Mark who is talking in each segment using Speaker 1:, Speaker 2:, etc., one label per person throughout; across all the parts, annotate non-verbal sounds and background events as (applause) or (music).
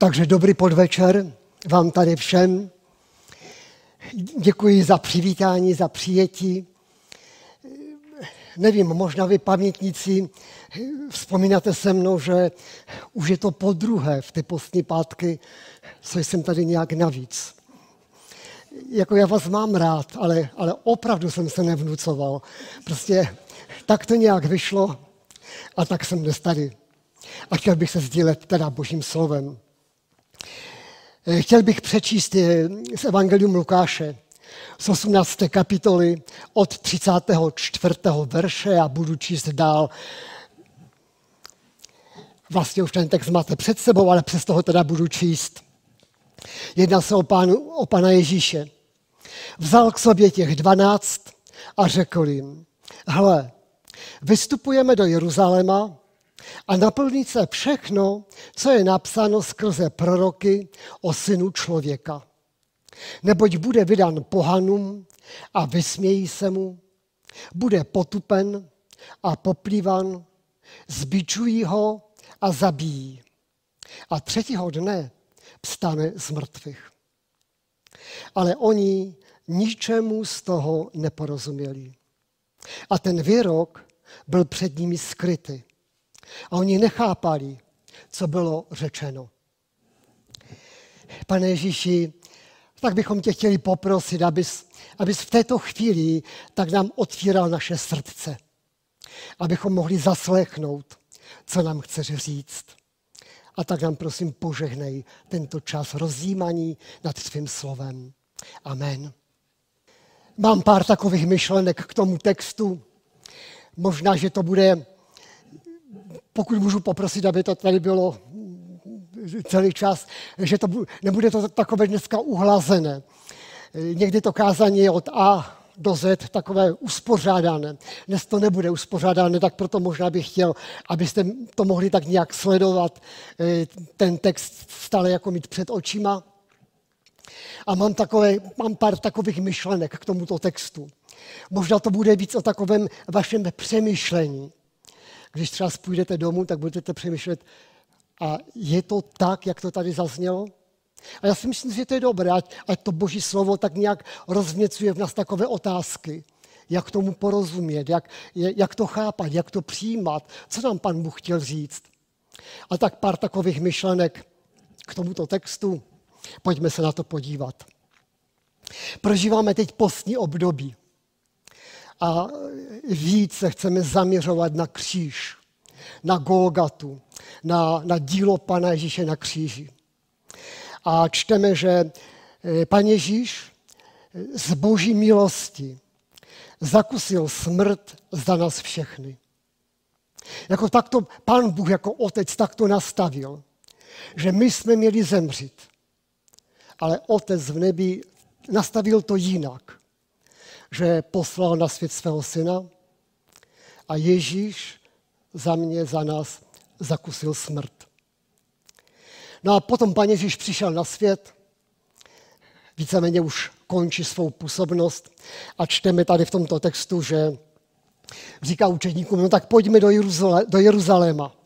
Speaker 1: Takže dobrý podvečer vám tady všem. Děkuji za přivítání, za přijetí. Nevím, možná vy pamětníci vzpomínáte se mnou, že už je to po druhé v ty postní pátky, co jsem tady nějak navíc. Jako já vás mám rád, ale, ale opravdu jsem se nevnucoval. Prostě tak to nějak vyšlo a tak jsem dnes tady. A chtěl bych se sdílet teda božím slovem. Eh, chtěl bych přečíst eh, z Evangelium Lukáše z 18. kapitoly od 34. verše a budu číst dál. Vlastně už ten text máte před sebou, ale přes toho teda budu číst. Jedná se o, pánu, o pana Ježíše. Vzal k sobě těch dvanáct a řekl jim, hele, vystupujeme do Jeruzaléma a naplní se všechno, co je napsáno skrze proroky o synu člověka. Neboť bude vydan pohanům a vysmějí se mu, bude potupen a poplývan, zbičují ho a zabijí. A třetího dne vstane z mrtvých. Ale oni ničemu z toho neporozuměli. A ten výrok byl před nimi skrytý. A oni nechápali, co bylo řečeno. Pane Ježíši, tak bychom tě chtěli poprosit, abys, abys v této chvíli tak nám otvíral naše srdce, abychom mohli zaslechnout, co nám chceš říct. A tak nám prosím požehnej tento čas rozjímaní nad tvým slovem. Amen. Mám pár takových myšlenek k tomu textu. Možná, že to bude pokud můžu poprosit, aby to tady bylo celý čas, že to nebude to takové dneska uhlazené. Někdy to kázání je od A do Z takové uspořádané. Dnes to nebude uspořádané, tak proto možná bych chtěl, abyste to mohli tak nějak sledovat, eh, ten text stále jako mít před očima. A mám, takové, mám pár takových myšlenek k tomuto textu. Možná to bude víc o takovém vašem přemýšlení když třeba půjdete domů, tak budete přemýšlet, a je to tak, jak to tady zaznělo? A já si myslím, že to je dobré, ať, ať to boží slovo tak nějak rozměcuje v nás takové otázky. Jak tomu porozumět, jak, jak to chápat, jak to přijímat, co nám pan Bůh chtěl říct. A tak pár takových myšlenek k tomuto textu. Pojďme se na to podívat. Prožíváme teď postní období a víc se chceme zaměřovat na kříž, na Golgatu, na, na dílo Pana Ježíše na kříži. A čteme, že eh, Pan Ježíš eh, z boží milosti zakusil smrt za nás všechny. Jako takto Pán Bůh jako otec takto nastavil, že my jsme měli zemřít. Ale otec v nebi nastavil to jinak že poslal na svět svého syna a Ježíš za mě, za nás zakusil smrt. No a potom pan Ježíš přišel na svět, víceméně už končí svou působnost a čteme tady v tomto textu, že říká učedníkům, no tak pojďme do, Jeruzalé, do Jeruzaléma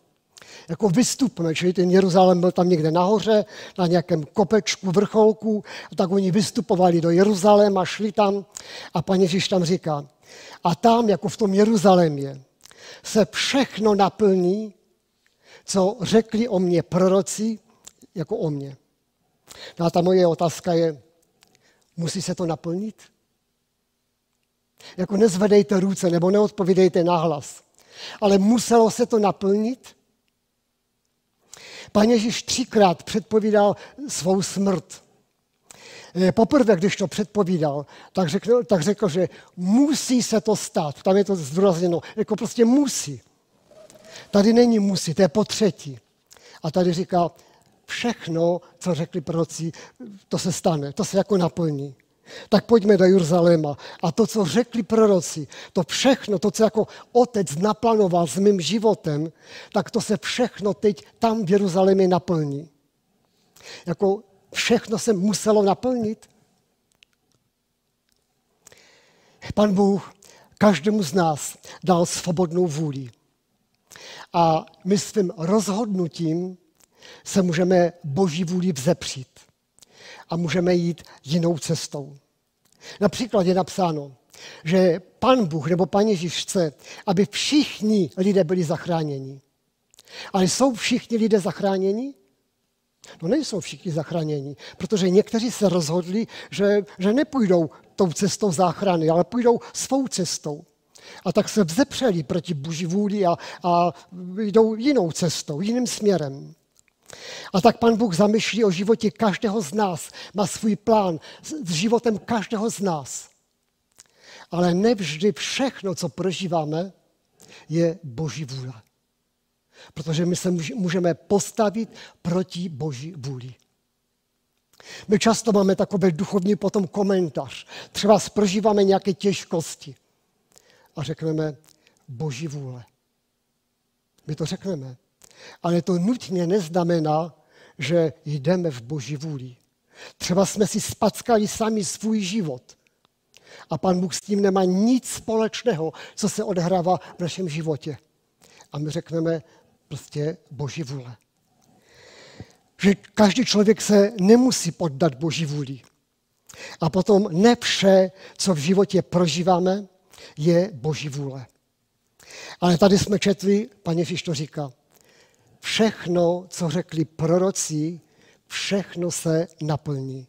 Speaker 1: jako vystupme, čili ten Jeruzalém byl tam někde nahoře, na nějakém kopečku, vrcholku, a tak oni vystupovali do Jeruzaléma, šli tam a pan Ježíš tam říká, a tam, jako v tom Jeruzalémě, se všechno naplní, co řekli o mně proroci, jako o mně. No a ta moje otázka je, musí se to naplnit? Jako nezvedejte ruce nebo neodpovídejte nahlas. Ale muselo se to naplnit? Pan Ježíš třikrát předpovídal svou smrt. Eh, poprvé, když to předpovídal, tak řekl, tak řekl, že musí se to stát. Tam je to zdůrazněno, jako prostě musí. Tady není musí, to je po třetí. A tady říká, všechno, co řekli proroci, to se stane, to se jako naplní tak pojďme do Jeruzaléma. A to, co řekli proroci, to všechno, to, co jako otec naplánoval s mým životem, tak to se všechno teď tam v Jeruzalémě naplní. Jako všechno se muselo naplnit. Pan Bůh každému z nás dal svobodnou vůli. A my svým rozhodnutím se můžeme boží vůli vzepřít a můžeme jít jinou cestou. Například je napsáno, že pan Bůh nebo pan Ježíš chce, aby všichni lidé byli zachráněni. Ale jsou všichni lidé zachráněni? No nejsou všichni zachráněni, protože někteří se rozhodli, že, že nepůjdou tou cestou záchrany, ale půjdou svou cestou. A tak se vzepřeli proti boží vůli a, a jdou jinou cestou, jiným směrem. A tak pan Bůh zamýšlí o životě každého z nás, má svůj plán s životem každého z nás. Ale nevždy všechno, co prožíváme, je boží vůle. Protože my se můžeme postavit proti boží vůli. My často máme takový duchovní potom komentář. Třeba prožíváme nějaké těžkosti a řekneme boží vůle. My to řekneme. Ale to nutně neznamená, že jdeme v boží vůli. Třeba jsme si spackali sami svůj život. A pan Bůh s tím nemá nic společného, co se odehrává v našem životě. A my řekneme prostě boží vůle. Že každý člověk se nemusí poddat boží vůli. A potom ne vše, co v životě prožíváme, je boží vůle. Ale tady jsme četli, paní Ježíš to říká, všechno, co řekli proroci, všechno se naplní.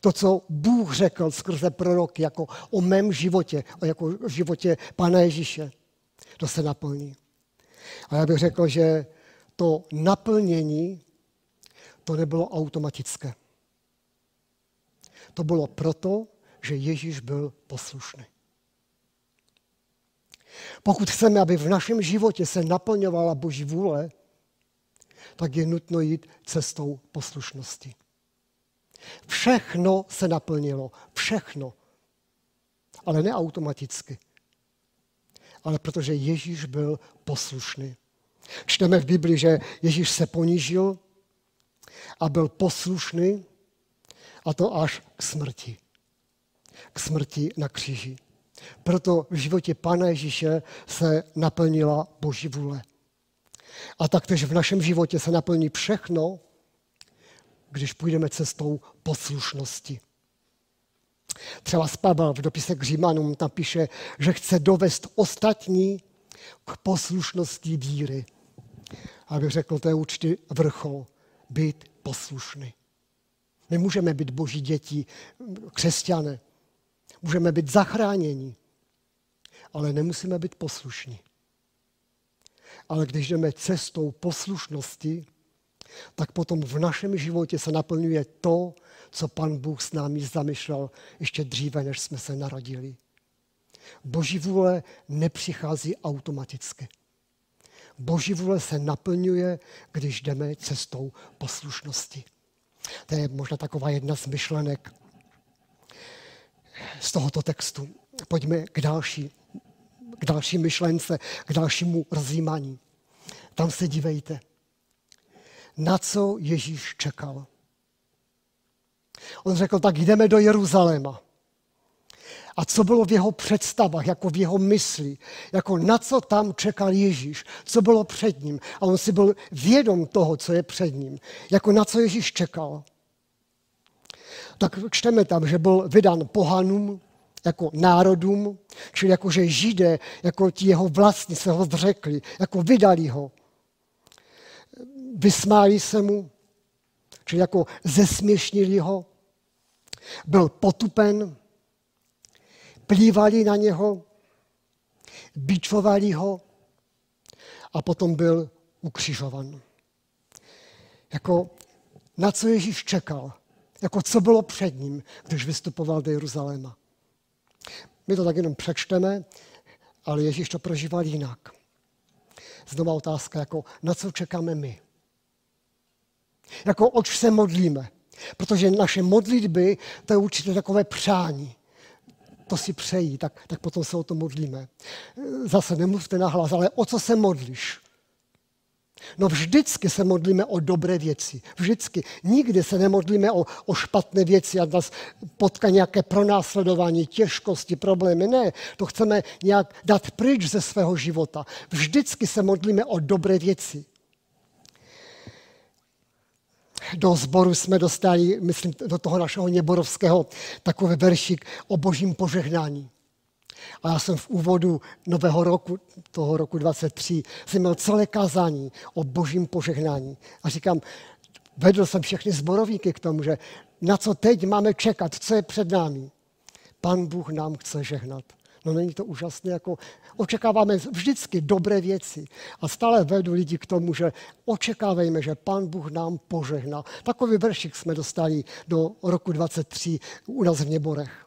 Speaker 1: To, co Bůh řekl skrze proroky, jako o mém životě, jako o životě Pana Ježíše, to se naplní. A já bych řekl, že to naplnění, to nebylo automatické. To bylo proto, že Ježíš byl poslušný. Pokud chceme, aby v našem životě se naplňovala Boží vůle, tak je nutno jít cestou poslušnosti. Všechno se naplnilo. Všechno. Ale ne automaticky. Ale protože Ježíš byl poslušný. Čteme v Bibli, že Ježíš se ponížil a byl poslušný a to až k smrti. K smrti na kříži. Proto v životě Pána Ježíše se naplnila Boží vůle. A taktéž v našem životě se naplní všechno, když půjdeme cestou poslušnosti. Třeba Pavel v dopise k Římanům tam píše, že chce dovést ostatní k poslušnosti víry. Abych řekl, to je určitý vrchol, být poslušný. My můžeme být boží děti, křesťané, Můžeme být zachráněni, ale nemusíme být poslušní. Ale když jdeme cestou poslušnosti, tak potom v našem životě se naplňuje to, co pan Bůh s námi zamýšlel ještě dříve, než jsme se narodili. Boží vůle nepřichází automaticky. Boží vůle se naplňuje, když jdeme cestou poslušnosti. To je možná taková jedna z myšlenek z tohoto textu. Pojďme k další, k další myšlence, k dalšímu rozjímání. Tam se dívejte. Na co Ježíš čekal? On řekl, tak jdeme do Jeruzaléma. A co bylo v jeho představách, jako v jeho mysli, jako na co tam čekal Ježíš, co bylo před ním. A on si byl vědom toho, co je před ním, jako na co Ježíš čekal tak čteme tam, že byl vydán pohanům, jako národům, čili jako, že židé, jako ti jeho vlastní se ho zřekli, jako vydali ho. Vysmáli se mu, čili jako zesměšnili ho. Byl potupen, plývali na něho, bičovali ho a potom byl ukřižovan. Jako na co Ježíš čekal? Jako co bylo před ním, když vystupoval do Jeruzaléma. My to tak jenom přečteme, ale Ježíš to prožíval jinak. Znova otázka, jako na co čekáme my? Jako oč se modlíme? Protože naše modlitby, to je určitě takové přání. To si přejí, tak, tak potom se o to modlíme. Zase nemluvte nahlas, ale o co se modlíš? No vždycky se modlíme o dobré věci. Vždycky. Nikdy se nemodlíme o, o špatné věci a nás potká nějaké pronásledování, těžkosti, problémy. Ne, to chceme nějak dát pryč ze svého života. Vždycky se modlíme o dobré věci. do sboru jsme dostali, myslím, do toho našeho něborovského takový veršik o božím požehnání. A já jsem v úvodu nového roku, toho roku 23, jsem měl celé kázání o božím požehnání. A říkám, vedl jsem všechny zborovíky k tomu, že na co teď máme čekat, co je před námi. Pan Bůh nám chce žehnat. No není to úžasné, jako očekáváme vždycky dobré věci. A stále vedu lidi k tomu, že očekávejme, že Pan Bůh nám požehná. Takový veršik jsme dostali do roku 23 u nás v Něborech.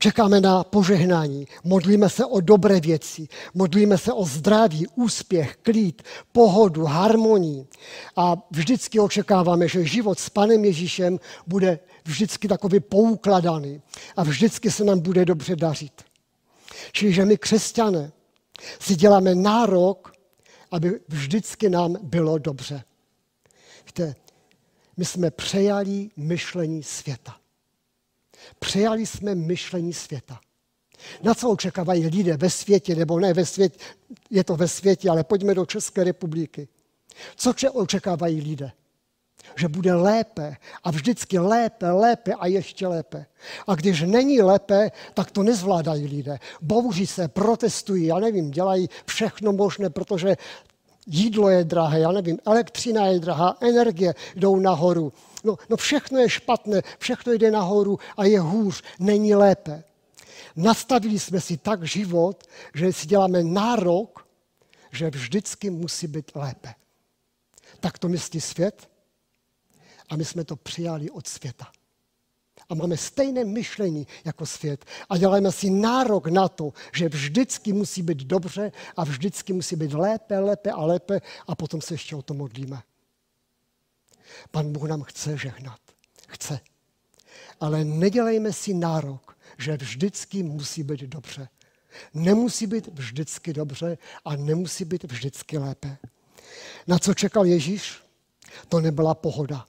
Speaker 1: Čekáme na požehnání, modlíme se o dobré věci, modlíme se o zdraví, úspěch, klid, pohodu, harmonii. A vždycky očekáváme, že život s Panem Ježíšem bude vždycky takový poukladaný a vždycky se nám bude dobře dařit. Čili, že my křesťané si děláme nárok, aby vždycky nám bylo dobře. Víte, my jsme přejali myšlení světa. Přejali jsme myšlení světa. Na co očekávají lidé ve světě, nebo ne ve světě, je to ve světě, ale pojďme do České republiky. Co očekávají lidé? Že bude lépe a vždycky lépe, lépe a ještě lépe. A když není lépe, tak to nezvládají lidé. Bouří se, protestují, já nevím, dělají všechno možné, protože jídlo je drahé, já nevím, elektřina je drahá, energie jdou nahoru. No, no všechno je špatné, všechno jde nahoru a je hůř, není lépe. Nastavili jsme si tak život, že si děláme nárok, že vždycky musí být lépe. Tak to myslí svět a my jsme to přijali od světa. A máme stejné myšlení jako svět. A děláme si nárok na to, že vždycky musí být dobře a vždycky musí být lépe, lépe a lépe a potom se ještě o to modlíme. Pan Bůh nám chce žehnat. Chce. Ale nedělejme si nárok, že vždycky musí být dobře. Nemusí být vždycky dobře a nemusí být vždycky lépe. Na co čekal Ježíš? To nebyla pohoda.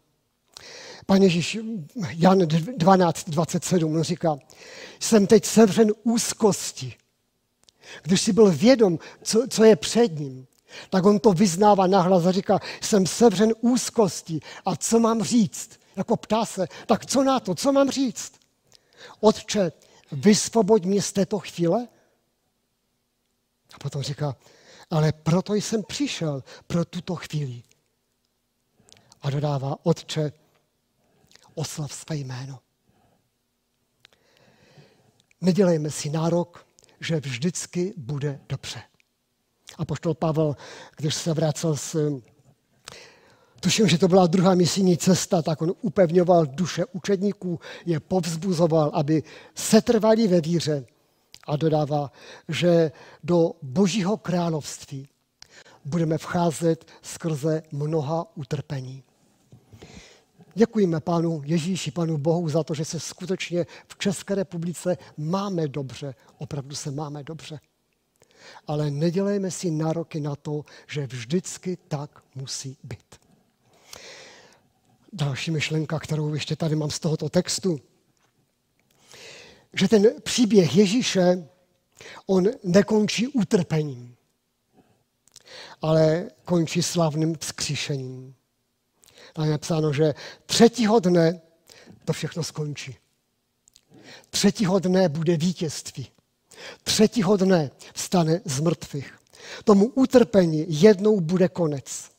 Speaker 1: Pan Ježíš, Jan 12, 27, on říká, jsem teď sevřen úzkosti. Když si byl vědom, co, co je před ním, tak on to vyznává nahlas a říká, jsem sevřen úzkosti a co mám říct? Jako ptá se, tak co na to, co mám říct? Otče, vysvoboď mě z této chvíle? A potom říká, ale proto jsem přišel pro tuto chvíli. A dodává, Otče, oslav své jméno. Nedělejme si nárok, že vždycky bude dobře. A poštol Pavel, když se vracel s Tuším, že to byla druhá misijní cesta, tak on upevňoval duše učedníků, je povzbuzoval, aby setrvali ve víře a dodává, že do božího království budeme vcházet skrze mnoha utrpení. Děkujeme Pánu Ježíši, Pánu Bohu za to, že se skutečně v České republice máme dobře. Opravdu se máme dobře. Ale nedělejme si nároky na to, že vždycky tak musí být. Další myšlenka, kterou ještě tady mám z tohoto textu, že ten příběh Ježíše, on nekončí utrpením, ale končí slavným vzkříšením. Tam je napsáno, že třetího dne to všechno skončí. Třetího dne bude vítězství. Třetího dne vstane z mrtvých. Tomu utrpení jednou bude konec.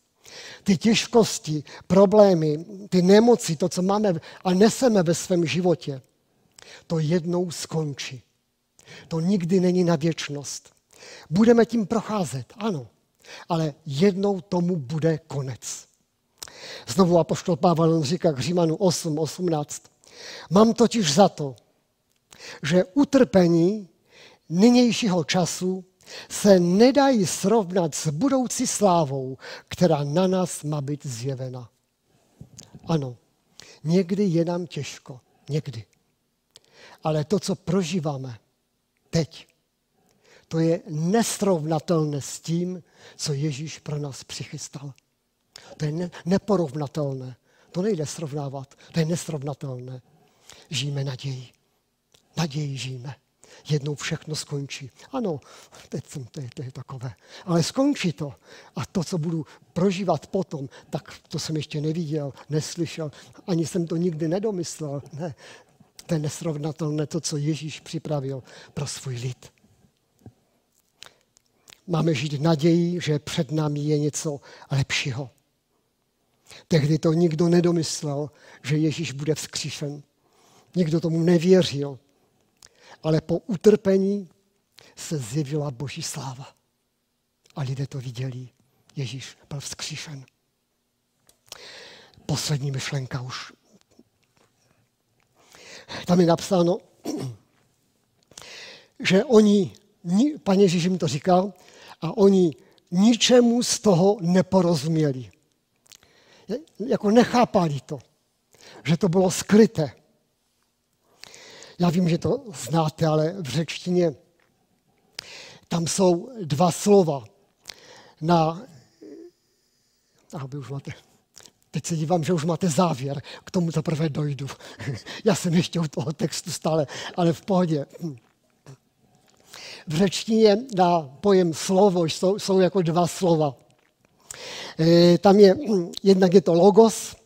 Speaker 1: Ty těžkosti, problémy, ty nemoci, to, co máme a neseme ve svém životě, to jednou skončí. To nikdy není na věčnost. Budeme tím procházet, ano, ale jednou tomu bude konec. Znovu apoštol Pavel říká k Římanu 8, 18. Mám totiž za to, že utrpení nynějšího času se nedají srovnat s budoucí slávou, která na nás má být zjevena. Ano, někdy je nám těžko, někdy. Ale to, co prožíváme teď, to je nesrovnatelné s tím, co Ježíš pro nás přichystal. To je ne, neporovnatelné. To nejde srovnávat. To je nesrovnatelné. Žijeme naději. Naději žijeme. Jednou všechno skončí. Ano, teď jsem, to, je, to je takové. Ale skončí to. A to, co budu prožívat potom, tak to jsem ještě neviděl, neslyšel, ani jsem to nikdy nedomyslel. Ne, to je nesrovnatelné to, co Ježíš připravil pro svůj lid. Máme žít naději, že před námi je něco lepšího. Tehdy to nikdo nedomyslel, že Ježíš bude vzkříšen. Nikdo tomu nevěřil. Ale po utrpení se zjevila boží sláva. A lidé to viděli. Ježíš byl vzkříšen. Poslední myšlenka už. Tam je napsáno, (clears throat) že oni, paně Ježíš jim to říkal, a oni ničemu z toho neporozuměli. Jako nechápali to, že to bylo skryté. Já vím, že to znáte, ale v řečtině tam jsou dva slova na... Aby už máte... Teď se dívám, že už máte závěr, k tomu teprve dojdu. (laughs) Já jsem ještě u toho textu stále, ale v pohodě. V řečtině na pojem slovo jsou, jsou jako dva slova. E, tam je, jednak je to logos,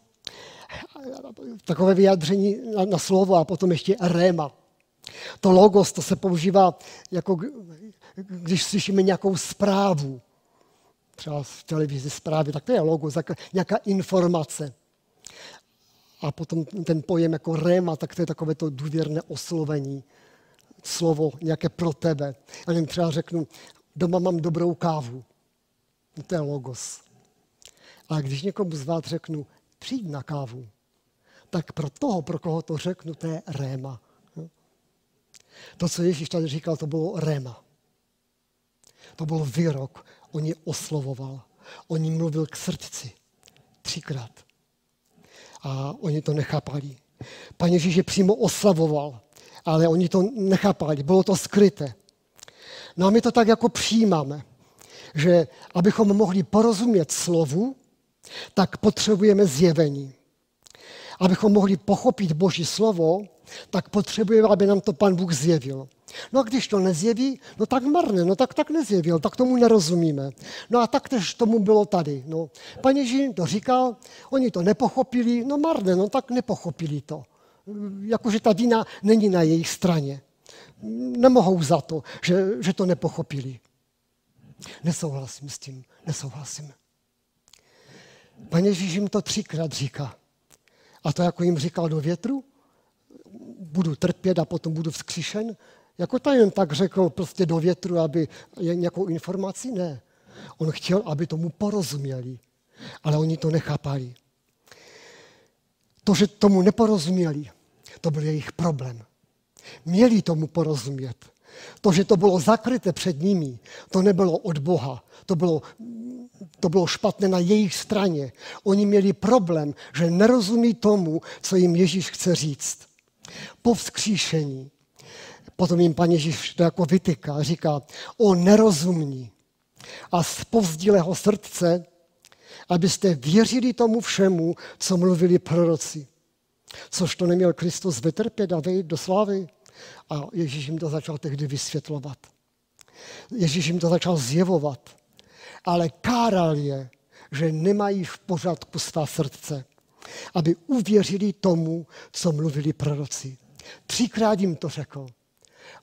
Speaker 1: takové vyjádření na, na slovo a potom ještě rema. To logos, to se používá jako když slyšíme nějakou zprávu, třeba v televizi zprávy, tak to je logos, nějaká informace. A potom ten pojem jako rema, tak to je takové to důvěrné oslovení, slovo nějaké pro tebe. Já nevím, třeba řeknu, doma mám dobrou kávu. To je logos. Ale když někomu z vás řeknu, přijď na kávu, tak pro toho, pro koho to řeknu, to je réma. To, co Ježíš tady říkal, to bylo réma. To byl výrok. On ji oslovoval. On jí mluvil k srdci. Třikrát. A oni to nechápali. Pan Ježíš je přímo oslavoval, ale oni to nechápali. Bylo to skryté. No a my to tak jako přijímáme, že abychom mohli porozumět slovu, tak potřebujeme zjevení abychom mohli pochopit Boží slovo, tak potřebujeme, aby nám to Pan Bůh zjevil. No a když to nezjeví, no tak marně, no tak tak nezjevil, tak tomu nerozumíme. No a tak tež tomu bylo tady. No, pan Ježíš to říkal, oni to nepochopili, no marně, no tak nepochopili to. Jakože ta vina není na jejich straně. Nemohou za to, že, že to nepochopili. Nesouhlasím s tím, nesouhlasím. Pane Ježíš jim to třikrát říká. A to jako jim říkal do větru, budu trpět a potom budu vzkříšen. Jako to jen tak řekl prostě do větru, aby nějakou informaci? Ne. On chtěl, aby tomu porozuměli, ale oni to nechápali. To, že tomu neporozuměli, to byl jejich problém. Měli tomu porozumět. To, že to bylo zakryté před nimi, to nebylo od Boha. To bylo to bylo špatné na jejich straně. Oni měli problém, že nerozumí tomu, co jim Ježíš chce říct. Po vzkříšení. Potom jim pan Ježíš to jako vytyká, říká, o nerozumní a z povzdílého srdce, abyste věřili tomu všemu, co mluvili proroci. Což to neměl Kristus vytrpět a vejít do slávy. A Ježíš jim to začal tehdy vysvětlovat. Ježíš jim to začal zjevovat ale káral je, že nemají v pořádku svá srdce, aby uvěřili tomu, co mluvili proroci. Třikrát jim to řekl.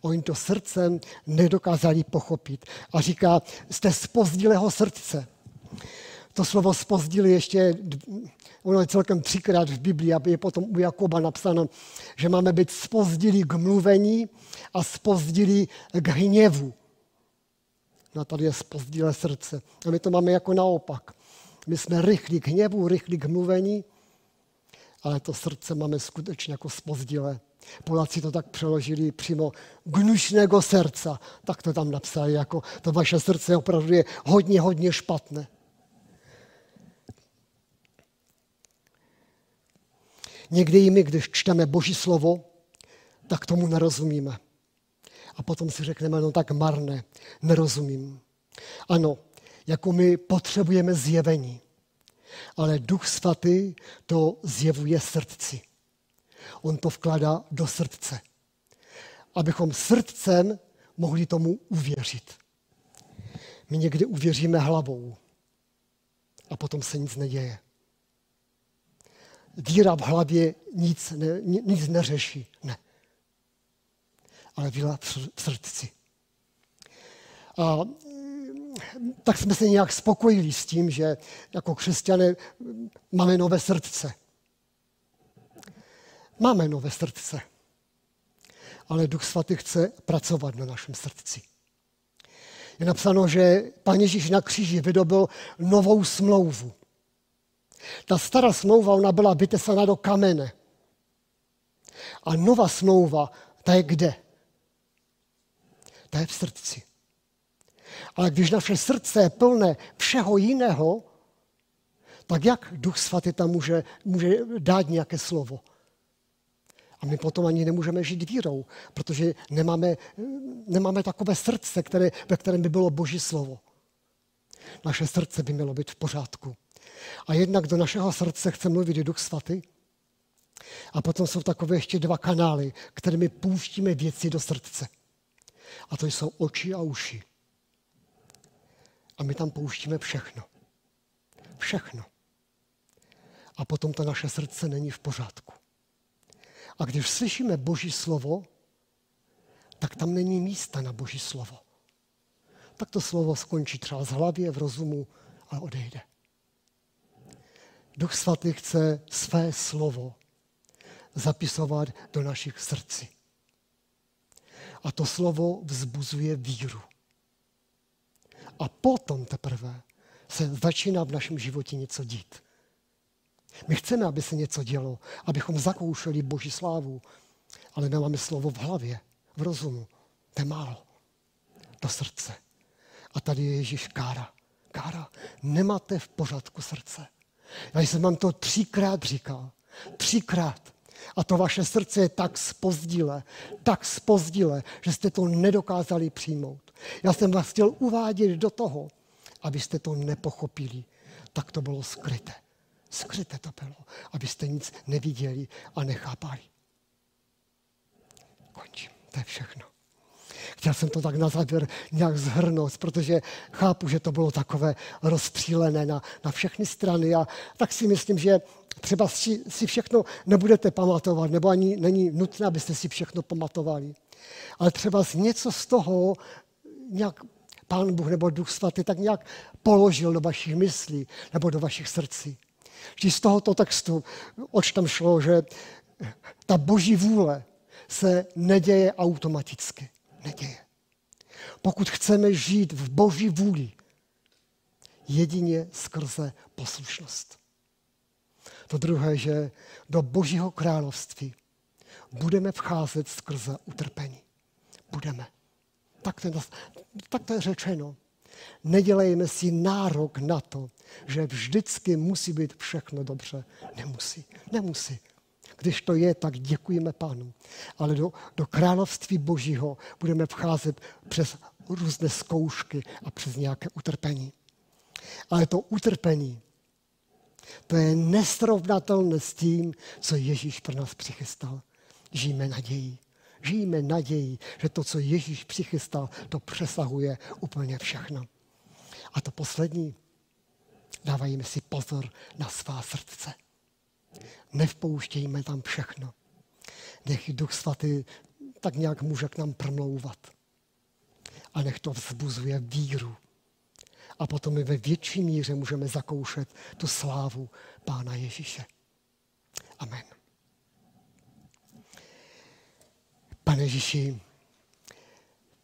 Speaker 1: Oni to srdcem nedokázali pochopit. A říká, jste z pozdílého srdce. To slovo spozdili ještě, ono je celkem třikrát v Biblii, aby je potom u Jakoba napsáno, že máme být spozdili k mluvení a spozdili k hněvu. No a tady je spozdílé srdce. A my to máme jako naopak. My jsme rychlí k hněvu, rychlí k mluvení, ale to srdce máme skutečně jako spozdílé. Poláci to tak přeložili přímo gnušného srdce. Tak to tam napsali, jako to vaše srdce opravdu je hodně, hodně špatné. Někdy i my, když čteme Boží slovo, tak tomu nerozumíme a potom si řekneme, no tak marné, nerozumím. Ano, jako my potřebujeme zjevení, ale Duch Svatý to zjevuje srdci. On to vkládá do srdce. abychom srdcem mohli tomu uvěřit. My někdy uvěříme hlavou a potom se nic neděje. Víra v hlavě nic, ne, nic neřeší. Ne. Ale víra v srdci. A tak jsme se nějak spokojili s tím, že jako křesťané máme nové srdce. Máme nové srdce. Ale Duch Svatý chce pracovat na našem srdci. Je napsáno, že Pán Ježíš na kříži vydobil novou smlouvu. Ta stará smlouva, ona byla vytesána do kamene. A nová smlouva, ta je kde? Ta je v srdci. Ale když naše srdce je plné všeho jiného, tak jak Duch Svatý tam může, může dát nějaké slovo? A my potom ani nemůžeme žít vírou, protože nemáme, nemáme takové srdce, které, ve kterém by bylo Boží slovo. Naše srdce by mělo být v pořádku. A jednak do našeho srdce chce mluvit Duch Svatý. A potom jsou takové ještě dva kanály, kterými pouštíme věci do srdce. A to jsou oči a uši. A my tam pouštíme všechno. Všechno. A potom to naše srdce není v pořádku. A když slyšíme Boží slovo, tak tam není místa na Boží slovo. Tak to slovo skončí třeba z hlavě, v rozumu a odejde. Duch svatý chce své slovo zapisovat do našich srdcí. A to slovo vzbuzuje víru. A potom teprve se začíná v našem životě něco dít. My chceme, aby se něco dělo, abychom zakoušeli Boží slávu, ale nemáme slovo v hlavě, v rozumu. To je málo. Do srdce. A tady je Ježíš kára. Kára, nemáte v pořádku srdce. Já jsem vám to třikrát říkal. Třikrát. A to vaše srdce je tak spozdile, tak spozdile, že jste to nedokázali přijmout. Já jsem vás chtěl uvádět do toho, abyste to nepochopili. Tak to bylo skryté. Skryté to bylo, abyste nic neviděli a nechápali. Končím. To je všechno. Chtěl jsem to tak na závěr nějak zhrnout, protože chápu, že to bylo takové rozstřílené na, na všechny strany a tak si myslím, že třeba si, si všechno nebudete pamatovat, nebo ani není nutné, abyste si všechno pamatovali. Ale třeba z něco z toho nějak Pán Bůh nebo Duch Svatý tak nějak položil do vašich myslí nebo do vašich srdcí. Vždy z tohoto textu, oč tam šlo, že ta boží vůle se neděje automaticky. Neděje. Pokud chceme žít v boží vůli, jedině skrze poslušnost. To druhé, že do božího království budeme vcházet skrze utrpení. Budeme. Tak to, tak to je řečeno. Nedělejme si nárok na to, že vždycky musí být všechno dobře. Nemusí. Nemusí. Když to je, tak děkujeme Pánu. Ale do, do království Božího budeme vcházet přes různé zkoušky a přes nějaké utrpení. Ale to utrpení, to je nesrovnatelné s tím, co Ježíš pro nás přichystal. Žijeme naději. Žijeme naději, že to, co Ježíš přichystal, to přesahuje úplně všechno. A to poslední, dávajme si pozor na svá srdce. Nevpouštějme tam všechno. Nech Duch Svatý tak nějak může k nám promlouvat. A nech to vzbuzuje víru. A potom my ve větší míře můžeme zakoušet tu slávu Pána Ježíše. Amen. Pane Ježíši,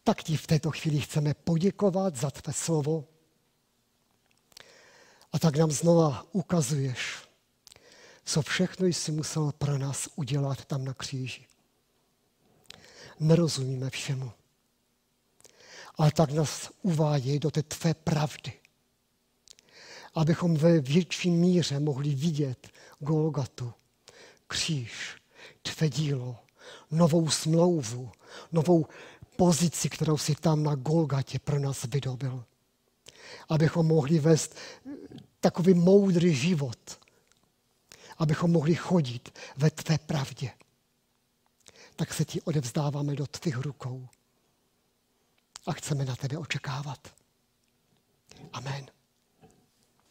Speaker 1: tak ti v této chvíli chceme poděkovat za tvé slovo. A tak nám znova ukazuješ, co všechno jsi musel pro nás udělat tam na kříži. Nerozumíme všemu. Ale tak nás uváděj do té tvé pravdy. Abychom ve větší míře mohli vidět Golgatu, kříž, tvé dílo, novou smlouvu, novou pozici, kterou si tam na Golgatě pro nás vydobil. Abychom mohli vést takový moudrý život. Abychom mohli chodit ve tvé pravdě. tak se ti odevzdáváme do tvých rukou. A chceme na tebe očekávat. Amen.